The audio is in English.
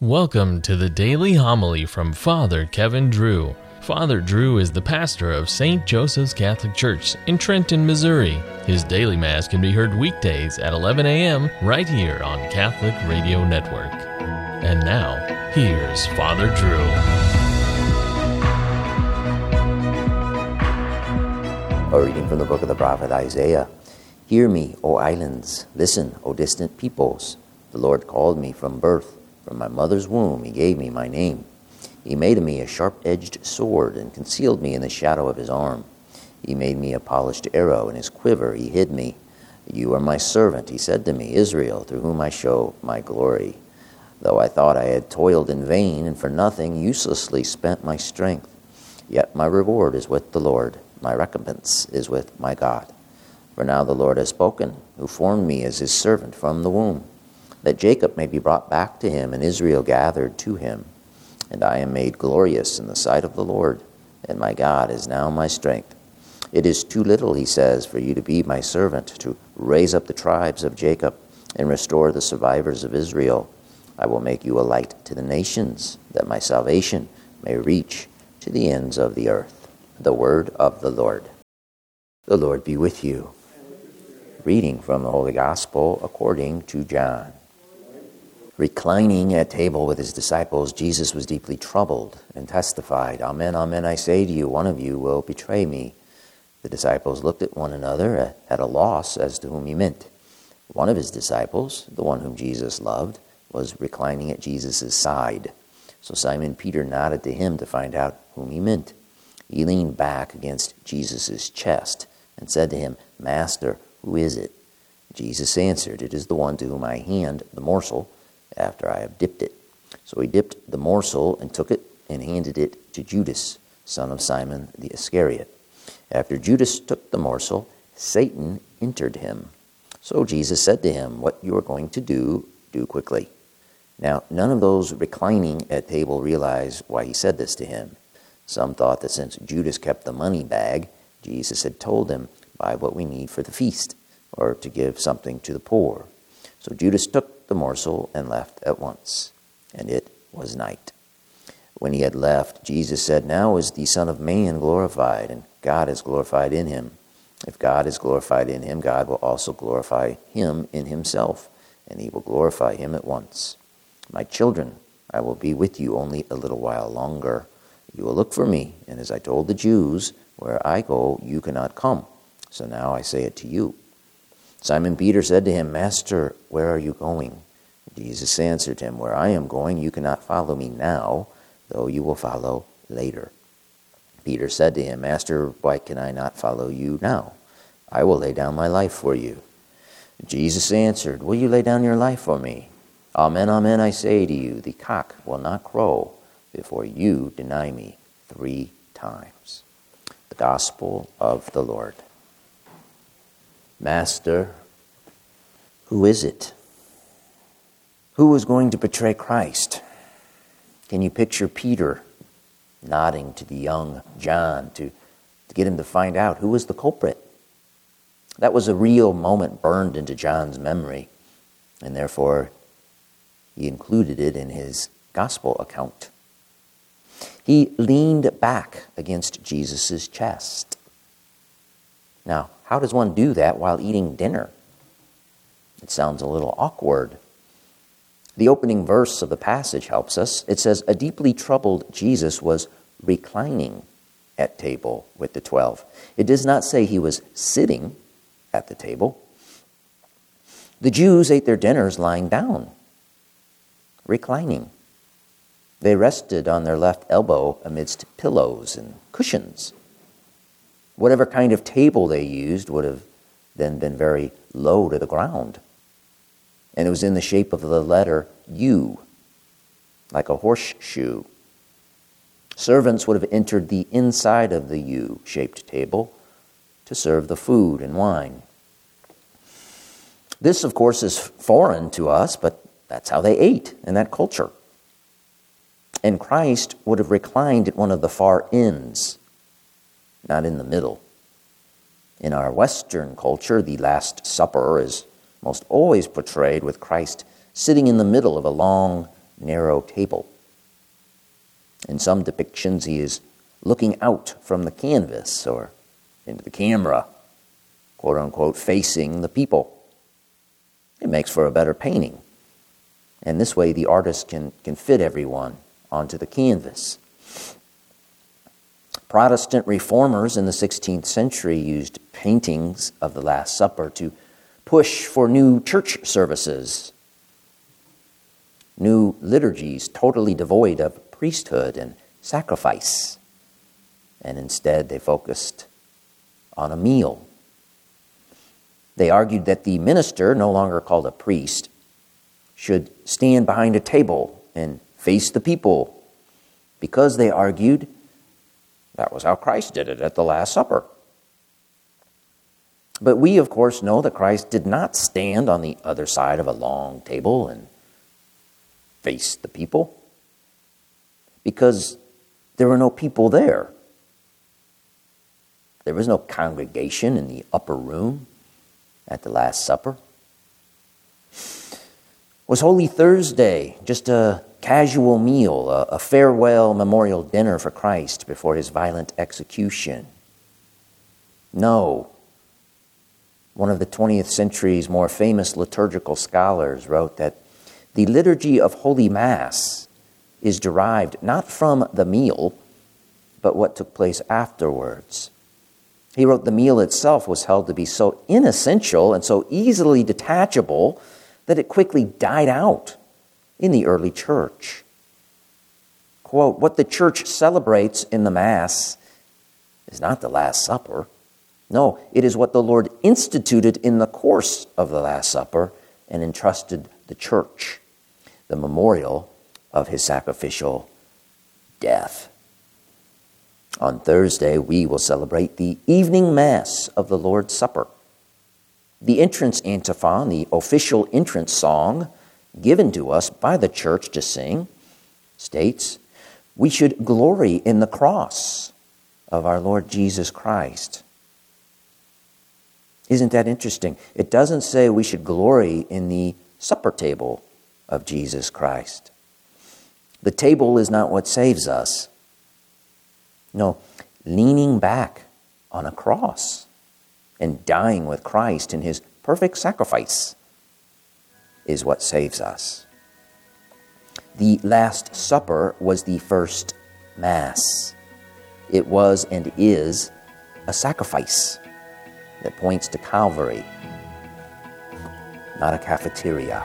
Welcome to the daily homily from Father Kevin Drew. Father Drew is the pastor of St. Joseph's Catholic Church in Trenton, Missouri. His daily Mass can be heard weekdays at 11 a.m. right here on Catholic Radio Network. And now, here's Father Drew. A reading from the book of the prophet Isaiah. Hear me, O islands. Listen, O distant peoples. The Lord called me from birth. From my mother's womb, he gave me my name. He made of me a sharp edged sword and concealed me in the shadow of his arm. He made me a polished arrow in his quiver. He hid me. You are my servant, he said to me, Israel, through whom I show my glory. Though I thought I had toiled in vain and for nothing, uselessly spent my strength, yet my reward is with the Lord, my recompense is with my God. For now the Lord has spoken, who formed me as his servant from the womb that Jacob may be brought back to him and Israel gathered to him. And I am made glorious in the sight of the Lord, and my God is now my strength. It is too little, he says, for you to be my servant, to raise up the tribes of Jacob and restore the survivors of Israel. I will make you a light to the nations, that my salvation may reach to the ends of the earth. The word of the Lord. The Lord be with you. Reading from the Holy Gospel according to John. Reclining at table with his disciples, Jesus was deeply troubled and testified, Amen, amen, I say to you, one of you will betray me. The disciples looked at one another uh, at a loss as to whom he meant. One of his disciples, the one whom Jesus loved, was reclining at Jesus' side. So Simon Peter nodded to him to find out whom he meant. He leaned back against Jesus' chest and said to him, Master, who is it? Jesus answered, It is the one to whom I hand the morsel after I have dipped it. So he dipped the morsel and took it and handed it to Judas, son of Simon the Iscariot. After Judas took the morsel, Satan entered him. So Jesus said to him, What you are going to do, do quickly. Now, none of those reclining at table realized why he said this to him. Some thought that since Judas kept the money bag, Jesus had told him, Buy what we need for the feast, or to give something to the poor. So Judas took the morsel and left at once. And it was night. When he had left, Jesus said, Now is the Son of Man glorified, and God is glorified in him. If God is glorified in him, God will also glorify him in himself, and he will glorify him at once. My children, I will be with you only a little while longer. You will look for me, and as I told the Jews, where I go, you cannot come. So now I say it to you. Simon Peter said to him, Master, where are you going? Jesus answered him, Where I am going, you cannot follow me now, though you will follow later. Peter said to him, Master, why can I not follow you now? I will lay down my life for you. Jesus answered, Will you lay down your life for me? Amen, amen, I say to you, the cock will not crow before you deny me three times. The Gospel of the Lord. Master, who is it? Who is going to betray Christ? Can you picture Peter nodding to the young John to, to get him to find out who was the culprit? That was a real moment burned into John's memory, and therefore he included it in his gospel account. He leaned back against Jesus' chest. Now, how does one do that while eating dinner? It sounds a little awkward. The opening verse of the passage helps us. It says, A deeply troubled Jesus was reclining at table with the twelve. It does not say he was sitting at the table. The Jews ate their dinners lying down, reclining. They rested on their left elbow amidst pillows and cushions. Whatever kind of table they used would have then been very low to the ground. And it was in the shape of the letter U, like a horseshoe. Servants would have entered the inside of the U shaped table to serve the food and wine. This, of course, is foreign to us, but that's how they ate in that culture. And Christ would have reclined at one of the far ends not in the middle. In our Western culture, the Last Supper is most always portrayed with Christ sitting in the middle of a long narrow table. In some depictions, he is looking out from the canvas or into the camera, quote unquote, facing the people. It makes for a better painting. And this way, the artist can, can fit everyone onto the canvas. Protestant reformers in the 16th century used paintings of the Last Supper to push for new church services, new liturgies totally devoid of priesthood and sacrifice. And instead, they focused on a meal. They argued that the minister, no longer called a priest, should stand behind a table and face the people because they argued that was how Christ did it at the Last Supper. But we, of course, know that Christ did not stand on the other side of a long table and face the people because there were no people there. There was no congregation in the upper room at the Last Supper. Was Holy Thursday just a casual meal, a, a farewell memorial dinner for Christ before his violent execution? No. One of the 20th century's more famous liturgical scholars wrote that the liturgy of Holy Mass is derived not from the meal, but what took place afterwards. He wrote the meal itself was held to be so inessential and so easily detachable that it quickly died out in the early church. Quote, what the church celebrates in the Mass is not the Last Supper. No, it is what the Lord instituted in the course of the Last Supper and entrusted the church, the memorial of his sacrificial death. On Thursday, we will celebrate the evening Mass of the Lord's Supper. The entrance antiphon, the official entrance song given to us by the church to sing, states, We should glory in the cross of our Lord Jesus Christ. Isn't that interesting? It doesn't say we should glory in the supper table of Jesus Christ. The table is not what saves us. No, leaning back on a cross and dying with Christ in his perfect sacrifice is what saves us. The Last Supper was the first Mass. It was and is a sacrifice that points to Calvary, not a cafeteria.